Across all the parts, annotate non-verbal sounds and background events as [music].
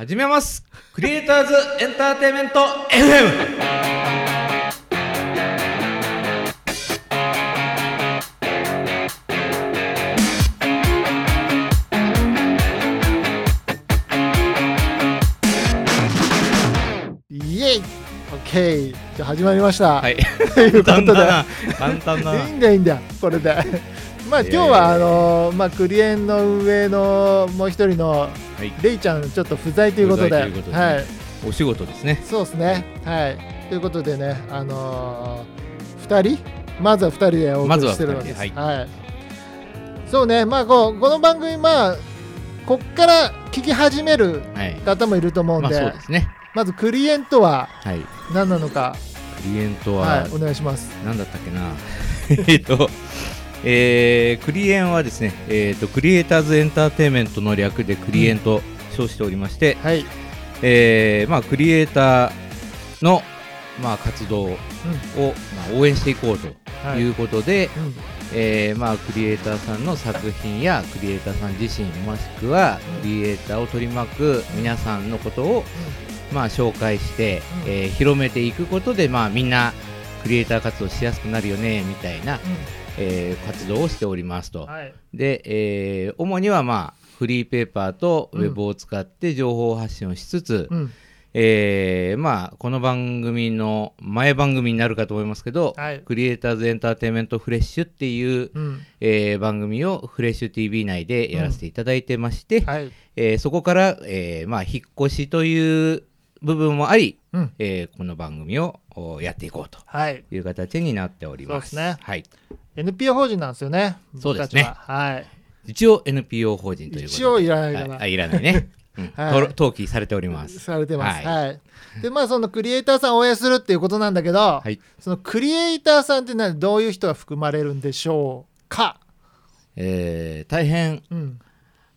始めます。クリエイターズエンターテインメント FM イエイ。オッケー。じゃあ始まりました、はい。ということで。簡単だな。簡単だな。いいんだよいいんだ。よこれでまあ今日はあのまあクリエンの運営のもう一人のはい。レイちゃんちょっと不在ということで不在といはい。お仕事ですね。そうですね。はい。ということでねあのー、2人まずは2人でお送りしてるわけです、まずははい、そうね。まあこうこの番組まあこっから聞き始めるはい。方もいると思うんまあで、そうですね。まずクリエンとははい。何なのか。クリエントは、はい。お願いします。なんだったっけな。[laughs] えっとえークリエンはですね、えー、とクリエイターズエンターテインメントの略でクリエンと称しておりまして、はい、えーまあ、クリエイターの、まあ、活動を、うまあ、応援していこうとんはい。いうことで、うん。えーまあ、クリエイターさんの作品やクリエイターさん自身もしくはクリエイターを取り巻く皆さんのことを、まあ、紹介して、うん。えー広めていくことで、まあ、みんなクリエイター活動しやすくなるよねみたいな、えー活動をしておりますと。はい。で、えー主には、まあ、フリーペーパーとウェブを使って情報発信をしつつ、うん。えーまあ、この番組の前番組になるかと思いますけど、はい。クリエイターズエンターテインメントフレッシュっていう、うん。えー番組をフレッシュ TV 内でやらせていただいてまして、はい。えーそこから、えーまあ、引っ越しという部分もあり、うん。えーこの番組をおやっていこうと。はい。いう形になっております。そうですね。はい、NPO 法人なんですよね。そうですね。は。はい。一応 NPO 法人ということで。一応いらないかな、はい。らないね、うん。[laughs] はい。登登記されております。されてます。はい。はい、でまあそのクリエイターさんを応援するっていうことなんだけど、はい。そのクリエイターさんって何どういう人が含まれるんでしょうかえー大変うん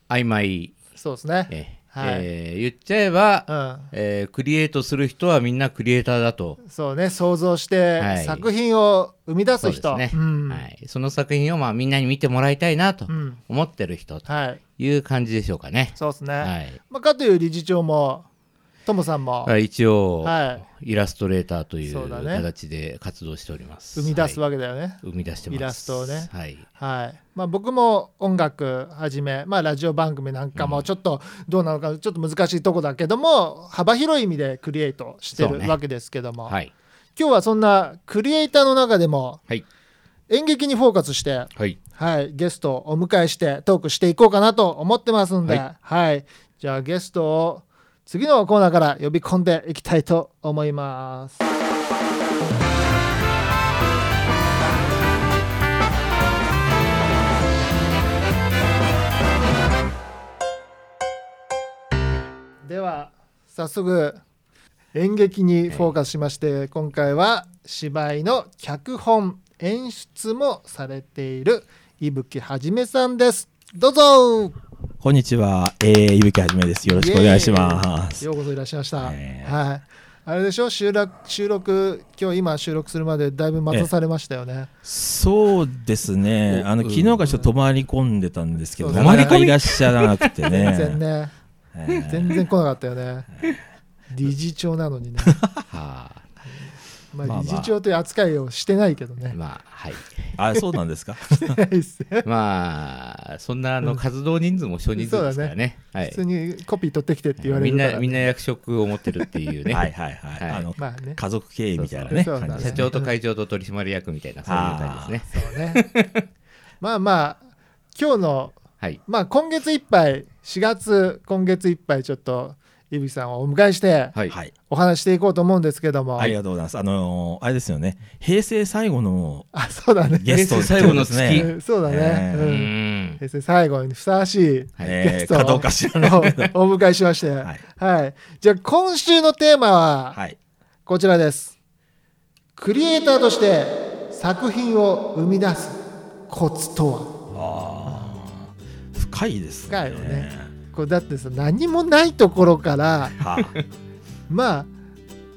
曖昧、そうですねえはい。えー言っちゃえば、うん。えークリエイトする人はみんなクリエイターだと。そうね想像してはい。作品を生み出す人、ですね、うん。はい。その作品をまあみんなに見てもらいたいなとうん。思ってる人とはい。いう感じでしょうかね。そうですね、はい。まあ、かという理事長もともさんも。はい、一応、はイラストレーターという形で活動しております。生み出すはいわけだよね、生み出してます。イラストをね。はい。はい。まあ、僕も音楽はじめ、まあ、ラジオ番組なんかもちょっとどうなのかちょっと難しいとこだけども幅広い意味でクリエイトしてそうね。るわけですけども、はい。今日はそんなクリエイターの中でもはい。演劇にフォーカスして、はい。はい、ゲストをお迎えしてトークしていこうかなと思ってますんで、ははいい。じゃあゲストを次のコーナーから呼び込んでいきたいと思います。では早速演劇にフォーカスしまして、今回は芝居の脚本演出もされている伊吹はじめさんです。どうぞこんにちは、えー、いぶきはじめです。よろしくお願いします。ようこそいらっしゃいました、え。はい。あれでしょ？収録収録今日今収録するまでだいぶ待たされましたよね。そうですね。あのうん。昨日からちょっと泊まり込んでたんですけど、そうなかなかいらっしゃらなくてね。[laughs] 全然ね。えー全然来なかったよね。[laughs] 理事長なのにね、はまあ、まあまあ理事長という扱いをしてないけどあ、ねまあ、はい。あ、そうなんですか？まあ、そんなあの活動人数も少人数ですからね。はい普。通にコピー取ってきてって言われみんな、るから、みんな役職を持ってるっていうね。はいはいはい。はいあの、まあね家族経営みたいなね社長と会長と取締役みたいな、そういう感じですね。そうねまあまあ今日のはい。まあ今月いっぱい4月今月いっぱいちょっと伊吹さんをお迎えしてはい。はい。お話していこうと思うんですけども、ありがとうございます。あのーあれですよね。平成最後のあそうだねゲスト平成最後の月。そうだね、えううんん。平成最後にふさわしいはいえー、ゲストをかどうか知らないけど。おお迎えしまして、ははいい。じゃあ今週のテーマははい。こちらです、クリエイターとして作品を生み出すコツとは？深いですね。深いよねこれだってさ何もないところからは [laughs] まあ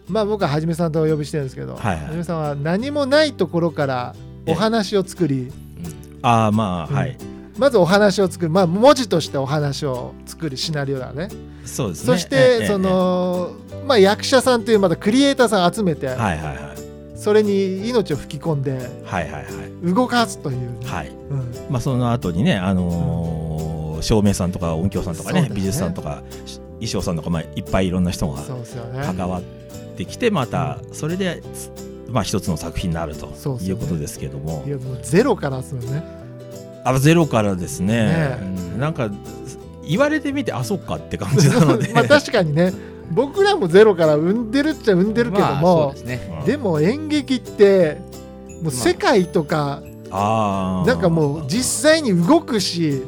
まあ僕ははじめさんとお呼びしてるんですけど、はいはい。じめさんは何もないところからお話を作り、ああ、まあ、うん。はい。まずお話を作る、まあ、文字としてお話を作るシナリオだね。そうですね。そしてその、まあ、役者さんというまたクリエイターさん集めて、はいはいはい。それに命を吹き込んではいはいはい。動かすという、はい。うん。まあその後にねあのー照明さんとか音響さんとかねね。美術さんとかし衣装さんとかまあいっぱいいろんな人が関わってきてまたそれでつまあ一つの作品になるということですけども。いやもうゼロからですよね。あゼロからですね。ねうん。なんか言われてみてあそっかって感じなので。[laughs] まあ確かにね。僕らもゼロから生んでるっちゃ生んでるけどまあも、そうですね。でも演劇ってもう世界とか、あー。なんかもう実際に動くし、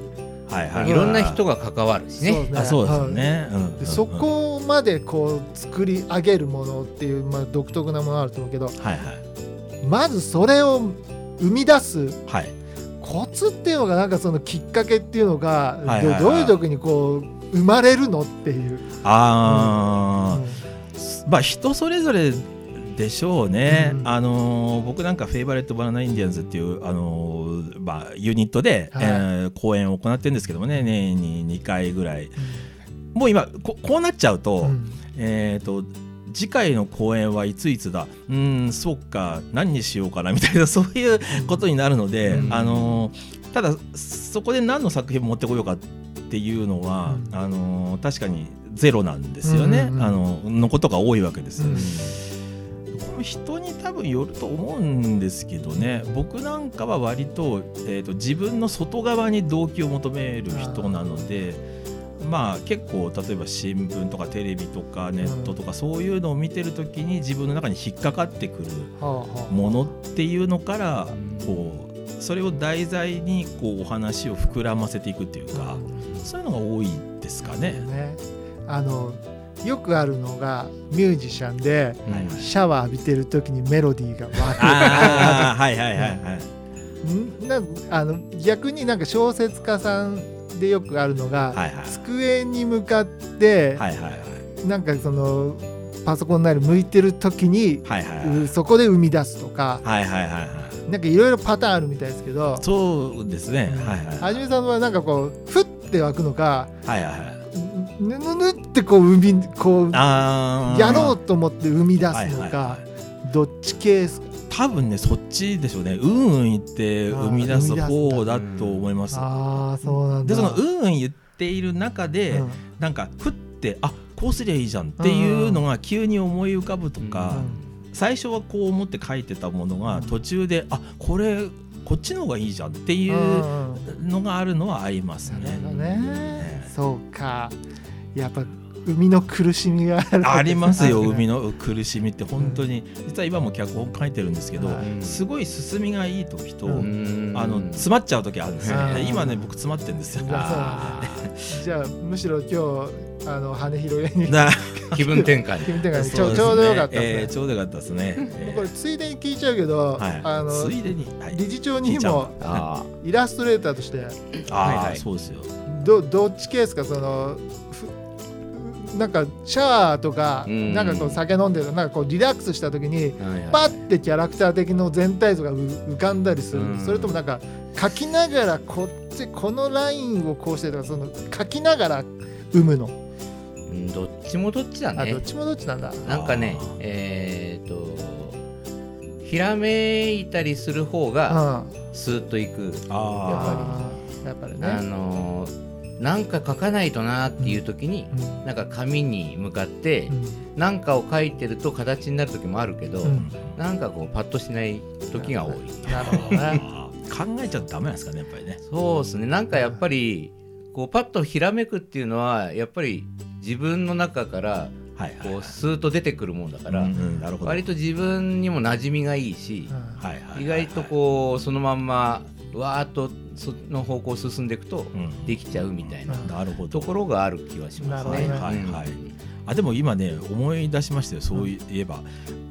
はいはい。いろんな人が関わるしね。あそうですね、そこまでこう作り上げるものっていう、まあ、独特なものあると思うけどはいはい。まずそれを生み出す。はい。コツっていうのがなんかそのきっかけっていうのが、はいはいはい。どどういう時にこう生まれるのっていう、ああ、うん。まあ人それぞれでしょうね、うん。あのー僕なんか Favorite Banana Indians っていう、あのーまあ、ユニットで、はい。えー公演を行ってるんですけどもね年に2回ぐらい。もう今ここうなっちゃうと,、うん。えー、と次回の公演はいついつだ？うーんそっか何にしようかなみたいな [laughs] そういうことになるので、うん。あのーただそこで何の作品持ってこようかっていうのは、うん。あのー確かにゼロなんですよね、うんうんうん。あののことが多いわけです。人に多分よると思うんですけどね。僕なんかは割と,、えー、と自分の外側に動機を求める人なのでまあ結構例えば新聞とかテレビとかネットとかそういうのを見てる時に自分の中に引っかかってくるものっていうのからうん。こうそれを題材にこうお話を膨らませていくっていうかそういうのが多いですかね。ね、あのよくあるのがミュージシャンでうん。シャワー浴びてる時にメロディーが湧くああはいはいはいはい。ん。なあの逆になんか小説家さんでよくあるのが、はいはい。机に向かって、はいはいはい。なんかそのパソコンなり向いてる時に、はいはいはい。うそこで生み出すとかはいはいはいはい。なんかいろいろパターンあるみたいですけどそうですね。はいはいはじめさんはなんかこうふって湧くのかはいはいはいぬぬぬってこう生みこうやろうと思って生み出すのか、はいどっち系ですか？多分ねそっちでしょうね。うんうん言って生み出す方だと思います。ああそうなんだ。でそのうんうん言っている中で、うん。なんかふってあこうすりゃいいじゃんっていうのが急に思い浮かぶとか、最初はこう思って書いてたものが途中であこれこっちの方がいいじゃんっていううんうん。のがあるのはありますね。ね。そうかやっぱ生みの苦しみがありますよ [laughs] 海のの苦しみって本当に、実は今も脚本書いてるんですけど、はい。すごい進みがいい時と、うん。あの詰まっちゃう時あるんですよ、うんで今ね僕詰まってるんですよ。あじゃあむしろ今日あの羽広げに。気分転換。気分転換ね。ょちょうどよかったえですね、ーちょうどよかったですね。えー。これついでに聞いちゃうけど、はい、あのついでに、はい、理事長にもあ。イラストレーターとして。ああ、はいはい。そうですよ。どどっち系ですか？そのふなんかシャワーとか、うん。なんかこう酒飲んでるなんかこうリラックスした時にーはいはい。パッてキャラクター的の全体像がう浮かんだりする、うん。それともなんか書きながらこっちこのラインをこうしてとかその書きながら生むの、うんどっちもどっちだね。あどっちもどっちなんだ。なんかねあー。えっ、とひらめいたりする方がうん。スーッといく、あやっぱりあね、のーなんか書かないとなっていう時に、うんなんか紙に向かってうん何かを書いてると形になる時もあるけど、うんなんかこうパッとしない時が多い。なるほどねあ [laughs] 考えちゃダメなんですかねやっぱりね。そうですねなんかやっぱりこうパッとひらめくっていうのはやっぱり自分の中からこはい。うスーッと出てくるもんだから。割と自分にも馴染みがいいし、意外とこうそのまんまわーっとその方向進んでいくとうん。できちゃうみたいなうん。なるほど。ところがある気はしますね。はい。はいはい。あでも今ね思い出しましたよ。そういえば、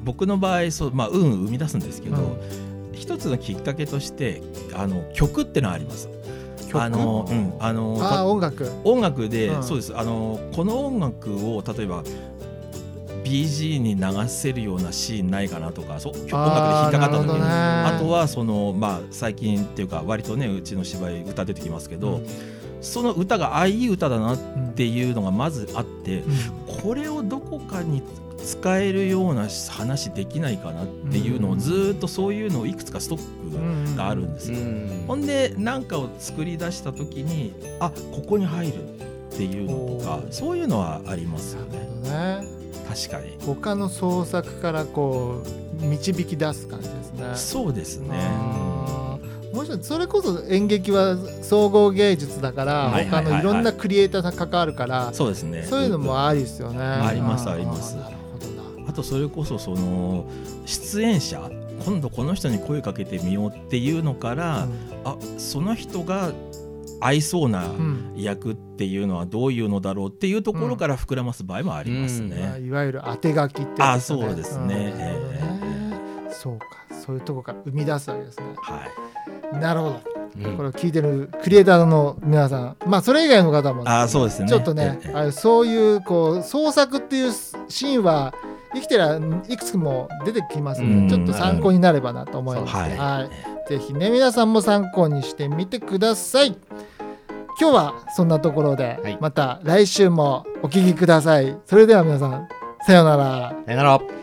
僕の場合そうまあ運生み出すんですけど、うん。一つのきっかけとしてあの曲ってのがあります。曲？あの、うん、あの音楽。音楽で、うん。そうです。あのこの音楽を例えば BG に流せるようなシーンないかなとかそう音楽で引っあーかかった時に。あとはそのまあ最近っていうか割とねうちの芝居歌出てきますけど、うん。その歌があいい歌だなっうんていうのがまずあってうん。これをどこかに使えるような話できないかなっていうのをずーっとそういうのをいくつかストックがあるんですよ。ほんで何かを作り出した時にあここに入るっていうのとかそういうのはありますよね。ね確かに。他の創作からこう導き出す感じですね。そうですね。もしそれこそ演劇は総合芸術だから他のいろんなクリエイターが関わるからそうですね。そういうのもありですよね。ありますーありますなるほどなあとそれこそその出演者今度この人に声かけてみようっていうのから、あその人が合いそうなうん。役っていうのはどういうのだろうっていうところから膨らます場合もありますまあね。いわゆる当て書きってやつあそうですね。ん。ええそうか。そういうとこから生み出すわけですね。はい。なるほど。うん。これを聞いてるクリエイターの皆さん。まあそれ以外の方もあそうですね。ちょっとねええそういうこう創作っていうシーンは生きてらいくつも出てきますうん。のでちょっと参考になればなと思います、はい。はい、ぜひね皆さんも参考にしてみてください今日はそんなところで、はい。また来週もお聞きください。それでは皆さんさようなら。さよなら